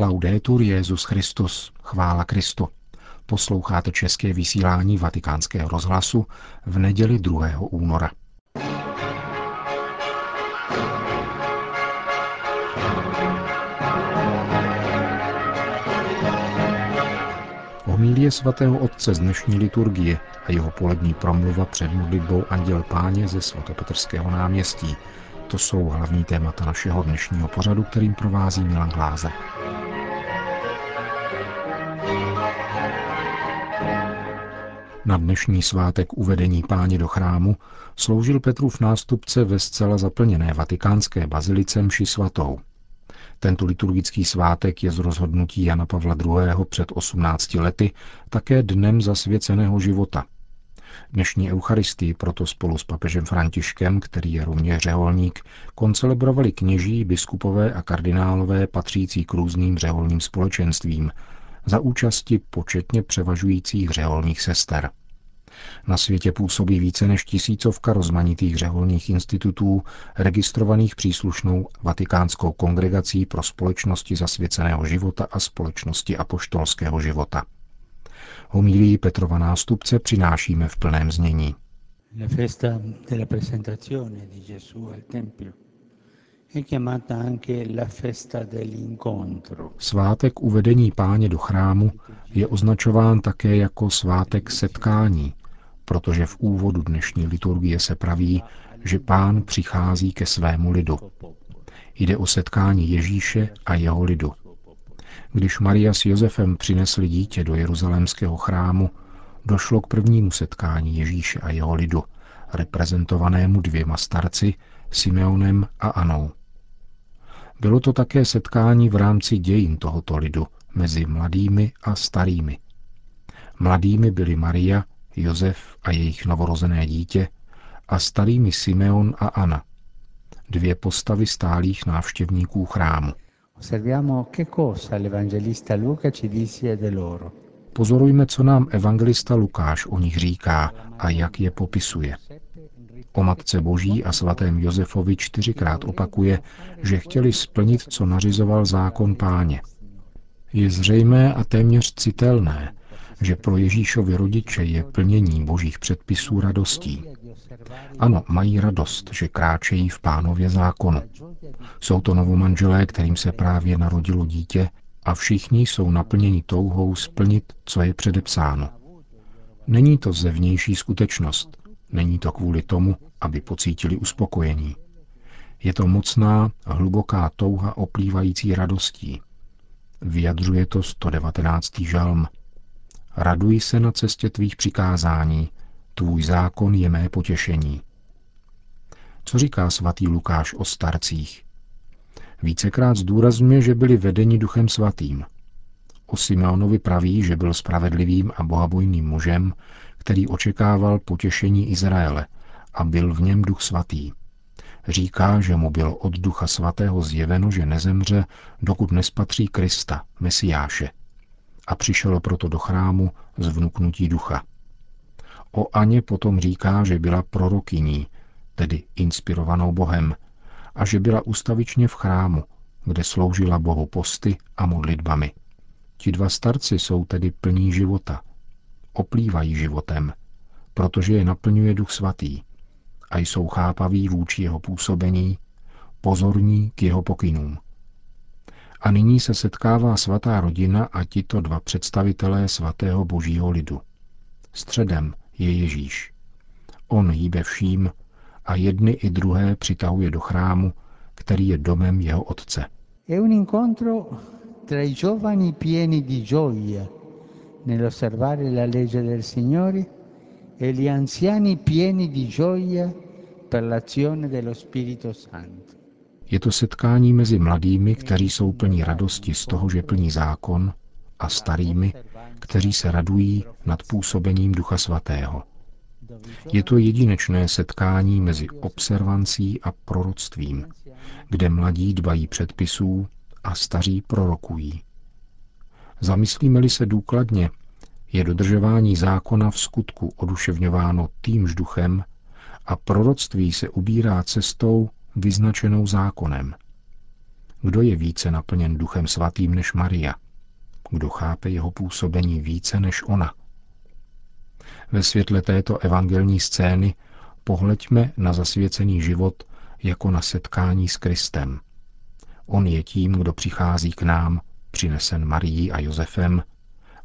Laudetur Jezus Christus, chvála Kristu. Posloucháte české vysílání Vatikánského rozhlasu v neděli 2. února. Homílie svatého otce z dnešní liturgie a jeho polední promluva před modlitbou Anděl Páně ze svatopetrského náměstí. To jsou hlavní témata našeho dnešního pořadu, kterým provází Milan Glázer. Na dnešní svátek uvedení páně do chrámu sloužil Petrův nástupce ve zcela zaplněné vatikánské bazilice mši svatou. Tento liturgický svátek je z rozhodnutí Jana Pavla II. před 18 lety také dnem zasvěceného života. Dnešní Eucharistii proto spolu s papežem Františkem, který je rovněž řeholník, koncelebrovali kněží, biskupové a kardinálové patřící k různým řeholním společenstvím za účasti početně převažujících řeholních sester. Na světě působí více než tisícovka rozmanitých řeholních institutů, registrovaných příslušnou Vatikánskou kongregací pro společnosti zasvěceného života a společnosti apoštolského života. Homílii Petrova nástupce přinášíme v plném znění. La festa della presentazione di Gesù al Tempio Svátek uvedení páně do chrámu je označován také jako svátek setkání, protože v úvodu dnešní liturgie se praví, že pán přichází ke svému lidu. Jde o setkání Ježíše a jeho lidu. Když Maria s Josefem přinesli dítě do jeruzalémského chrámu, došlo k prvnímu setkání Ježíše a jeho lidu, reprezentovanému dvěma starci, Simeonem a Anou. Bylo to také setkání v rámci dějin tohoto lidu mezi mladými a starými. Mladými byli Maria, Josef a jejich novorozené dítě a starými Simeon a Anna, dvě postavy stálých návštěvníků chrámu. Pozorujme, co nám evangelista Lukáš o nich říká a jak je popisuje. O Matce Boží a svatém Josefovi čtyřikrát opakuje, že chtěli splnit, co nařizoval zákon páně. Je zřejmé a téměř citelné, že pro Ježíšovi rodiče je plnění božích předpisů radostí. Ano, mají radost, že kráčejí v pánově zákonu. Jsou to novomanželé, kterým se právě narodilo dítě a všichni jsou naplněni touhou splnit, co je předepsáno. Není to zevnější skutečnost, není to kvůli tomu, aby pocítili uspokojení. Je to mocná, hluboká touha oplývající radostí. Vyjadřuje to 119. žalm. Raduj se na cestě tvých přikázání, tvůj zákon je mé potěšení. Co říká svatý Lukáš o starcích? Vícekrát zdůrazňuje, že byli vedeni duchem svatým. O Simeonovi praví, že byl spravedlivým a bohabojným mužem, který očekával potěšení Izraele a byl v něm duch svatý. Říká, že mu bylo od ducha svatého zjeveno, že nezemře, dokud nespatří Krista, Mesiáše. A přišel proto do chrámu z vnuknutí ducha. O Aně potom říká, že byla prorokyní, tedy inspirovanou Bohem, a že byla ustavičně v chrámu, kde sloužila Bohu posty a modlitbami. Ti dva starci jsou tedy plní života. Oplývají životem, protože je naplňuje Duch Svatý a jsou chápaví vůči jeho působení, pozorní k jeho pokynům. A nyní se setkává svatá rodina a tito dva představitelé svatého božího lidu. Středem je Ježíš. On hýbe vším a jedny i druhé přitahuje do chrámu, který je domem jeho otce. Je un incontro tra i giovani pieni di gioia nell'osservare la legge del Signore e gli anziani pieni di gioia per l'azione dello Spirito Santo. Je to setkání mezi mladými, kteří jsou plní radosti z toho, že plní zákon, a starými, kteří se radují nad působením Ducha Svatého. Je to jedinečné setkání mezi observancí a proroctvím, kde mladí dbají předpisů a staří prorokují. Zamyslíme-li se důkladně, je dodržování zákona v skutku oduševňováno týmž duchem a proroctví se ubírá cestou vyznačenou zákonem. Kdo je více naplněn duchem svatým než Maria? Kdo chápe jeho působení více než ona? Ve světle této evangelní scény pohleďme na zasvěcený život jako na setkání s Kristem. On je tím, kdo přichází k nám, přinesen Marií a Josefem,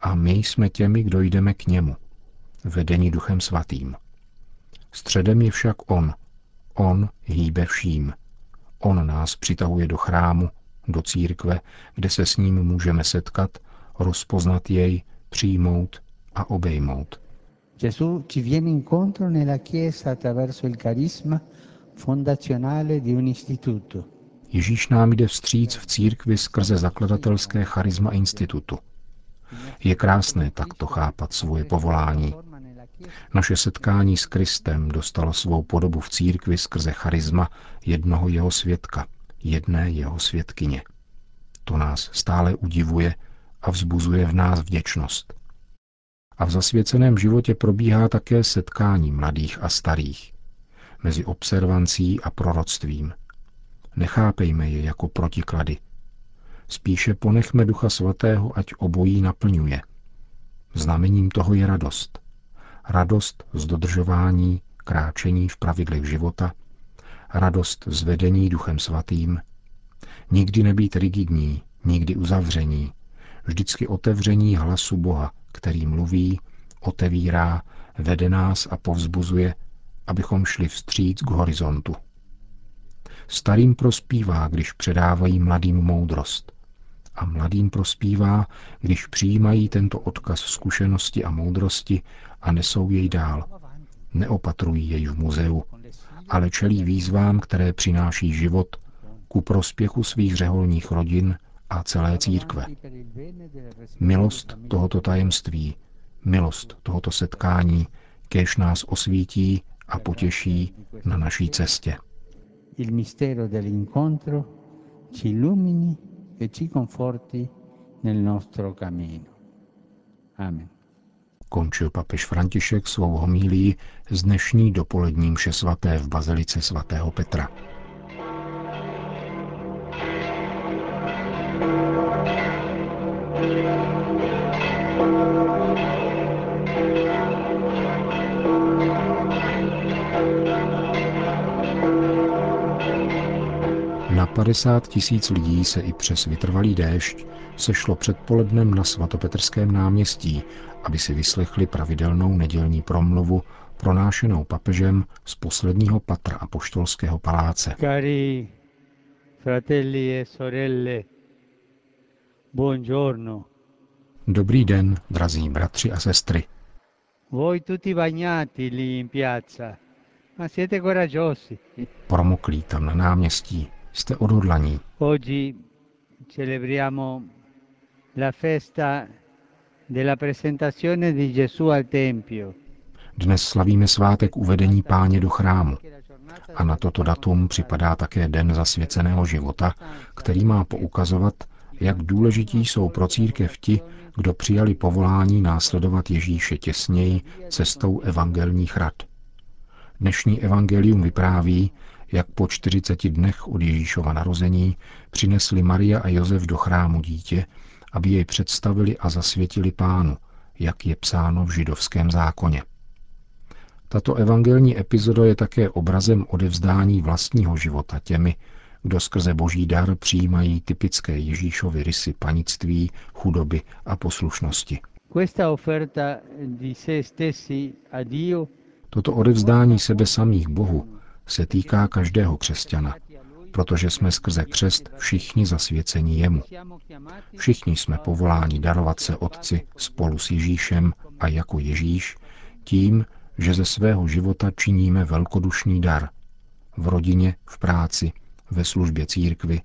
a my jsme těmi, kdo jdeme k němu, vedení duchem svatým. Středem je však on. On hýbe vším. On nás přitahuje do chrámu, do církve, kde se s ním můžeme setkat, rozpoznat jej, přijmout a obejmout. Gesù ci viene incontro nella Chiesa attraverso il carisma fondazionale di un istituto. Ježíš nám jde vstříc v církvi skrze zakladatelské charisma institutu. Je krásné takto chápat svoje povolání. Naše setkání s Kristem dostalo svou podobu v církvi skrze charisma jednoho jeho svědka, jedné jeho svědkyně. To nás stále udivuje a vzbuzuje v nás vděčnost. A v zasvěceném životě probíhá také setkání mladých a starých, mezi observancí a proroctvím. Nechápejme je jako protiklady. Spíše ponechme Ducha Svatého, ať obojí naplňuje. Znamením toho je radost. Radost z dodržování, kráčení v pravidlech života, radost z vedení Duchem Svatým, nikdy nebýt rigidní, nikdy uzavření, vždycky otevření hlasu Boha, který mluví, otevírá, vede nás a povzbuzuje, abychom šli vstříc k horizontu. Starým prospívá, když předávají mladým moudrost. A mladým prospívá, když přijímají tento odkaz zkušenosti a moudrosti a nesou jej dál. Neopatrují jej v muzeu, ale čelí výzvám, které přináší život ku prospěchu svých řeholních rodin a celé církve. Milost tohoto tajemství, milost tohoto setkání, kež nás osvítí a potěší na naší cestě. Il mistero dell'incontro ci illumini e ci conforti nel nostro cammino. Amen. Končil papež František svou homílii z dnešní dopolední mše svaté v Bazilice svatého Petra. 50 tisíc lidí se i přes vytrvalý déšť sešlo předpolednem na svatopetrském náměstí, aby si vyslechli pravidelnou nedělní promluvu pronášenou papežem z posledního patra apoštolského paláce. Cari fratelli e sorelle, buongiorno. Dobrý den, drazí bratři a sestry. Voi tutti bagnati lì in piazza, ma siete coraggiosi. Promoklí tam na náměstí. Jste odhodlaní. Oggi celebriamo la festa della presentazione di Gesù al Tempio. Dnes slavíme svátek uvedení páně do chrámu. A na toto datum připadá také Den zasvěceného života, který má poukazovat, jak důležití jsou pro církev ti, kdo přijali povolání následovat Ježíše těsněji cestou evangelních rad. Dnešní evangelium vypráví, jak po 40 dnech od Ježíšova narození přinesli Maria a Josef do chrámu dítě, aby jej představili a zasvětili pánu, jak je psáno v židovském zákoně. Tato evangelní epizoda je také obrazem odevzdání vlastního života těmi, kdo skrze boží dar přijímají typické Ježíšovy rysy panictví, chudoby a poslušnosti. Toto odevzdání sebe samých Bohu se týká každého křesťana, protože jsme skrze křest všichni zasvěceni jemu. Všichni jsme povoláni darovat se Otci spolu s Ježíšem a jako Ježíš, tím, že ze svého života činíme velkodušný dar. V rodině, v práci, ve službě církvy,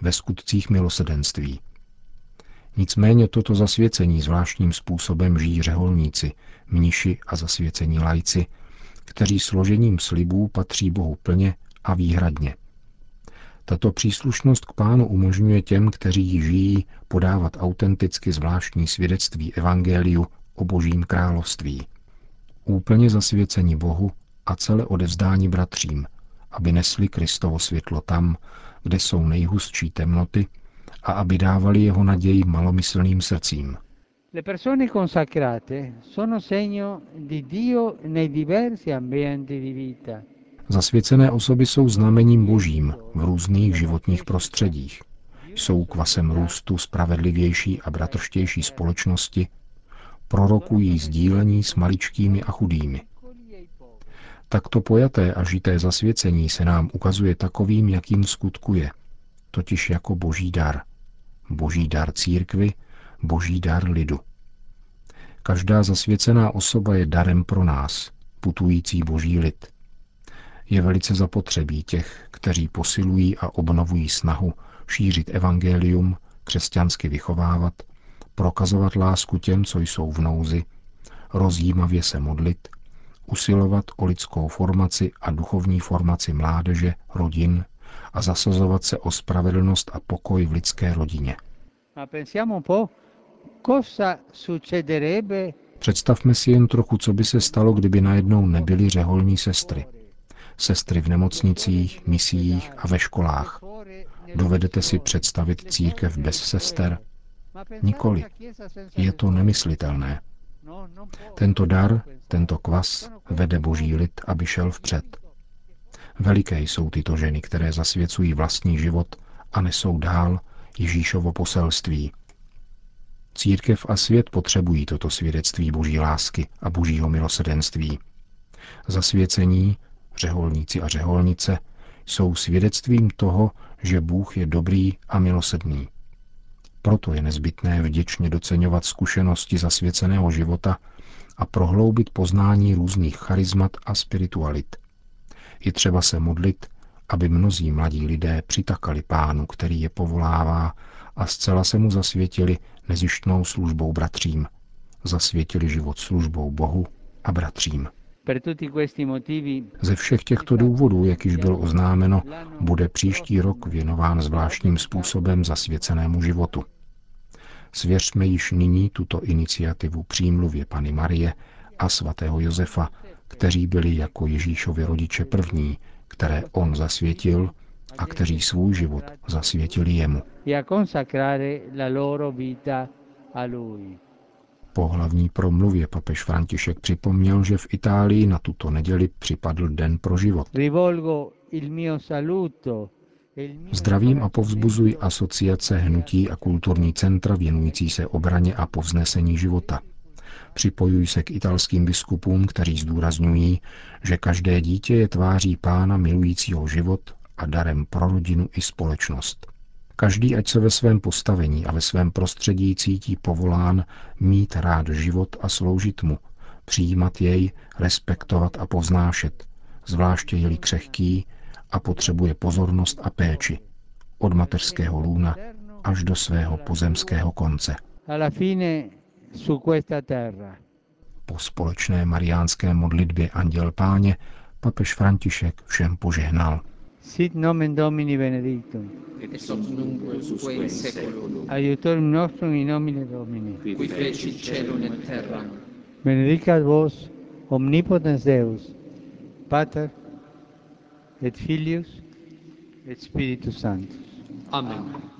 ve skutcích milosedenství. Nicméně toto zasvěcení zvláštním způsobem žijí řeholníci, mniši a zasvěcení lajci, kteří složením slibů patří Bohu plně a výhradně. Tato příslušnost k pánu umožňuje těm, kteří ji žijí, podávat autenticky zvláštní svědectví Evangeliu o božím království. Úplně zasvěcení Bohu a celé odevzdání bratřím, aby nesli Kristovo světlo tam, kde jsou nejhustší temnoty, a aby dávali jeho naději malomyslným srdcím. Le persone consacrate sono segno di Dio nei diversi ambienti di vita. Zasvěcené osoby jsou znamením božím v různých životních prostředích. Jsou kvasem růstu spravedlivější a bratrštější společnosti, prorokují sdílení s maličkými a chudými. Takto pojaté a žité zasvěcení se nám ukazuje takovým, jakým skutkuje, totiž jako boží dar. Boží dar církvy, boží dar lidu. Každá zasvěcená osoba je darem pro nás, putující boží lid. Je velice zapotřebí těch, kteří posilují a obnovují snahu šířit evangelium, křesťansky vychovávat, prokazovat lásku těm, co jsou v nouzi, rozjímavě se modlit, usilovat o lidskou formaci a duchovní formaci mládeže, rodin a zasazovat se o spravedlnost a pokoj v lidské rodině. Představme si jen trochu, co by se stalo, kdyby najednou nebyly řeholní sestry. Sestry v nemocnicích, misiích a ve školách. Dovedete si představit církev bez sester? Nikoli. Je to nemyslitelné. Tento dar, tento kvas vede boží lid, aby šel vpřed. Veliké jsou tyto ženy, které zasvěcují vlastní život a nesou dál Ježíšovo poselství. Církev a svět potřebují toto svědectví boží lásky a božího milosedenství. Zasvěcení, řeholníci a řeholnice, jsou svědectvím toho, že Bůh je dobrý a milosedný. Proto je nezbytné vděčně doceňovat zkušenosti zasvěceného života a prohloubit poznání různých charizmat a spiritualit. Je třeba se modlit, aby mnozí mladí lidé přitakali pánu, který je povolává a zcela se mu zasvětili nezištnou službou bratřím. Zasvětili život službou Bohu a bratřím. Ze všech těchto důvodů, jak již bylo oznámeno, bude příští rok věnován zvláštním způsobem zasvěcenému životu. Svěřme již nyní tuto iniciativu přímluvě Pany Marie a svatého Josefa, kteří byli jako Ježíšovi rodiče první, které on zasvětil a kteří svůj život zasvětili jemu. Po hlavní promluvě papež František připomněl, že v Itálii na tuto neděli připadl Den pro život. Zdravím a povzbuzuji asociace hnutí a kulturní centra věnující se obraně a povznesení života. Připojuji se k italským biskupům, kteří zdůrazňují, že každé dítě je tváří pána milujícího život a darem pro rodinu i společnost. Každý, ať se ve svém postavení a ve svém prostředí cítí povolán mít rád život a sloužit mu, přijímat jej, respektovat a poznášet, zvláště je-li křehký a potřebuje pozornost a péči, od mateřského lůna až do svého pozemského konce. Po společné mariánské modlitbě Anděl Páně papež František všem požehnal. Sit nomen Domini benedictum. Et hoc nunc usque in seculum. Aiutorium nostrum in nomine Domini. Qui feci celum et terram. Benedicat vos omnipotens Deus, Pater et Filius et Spiritus Sanctus. Amen.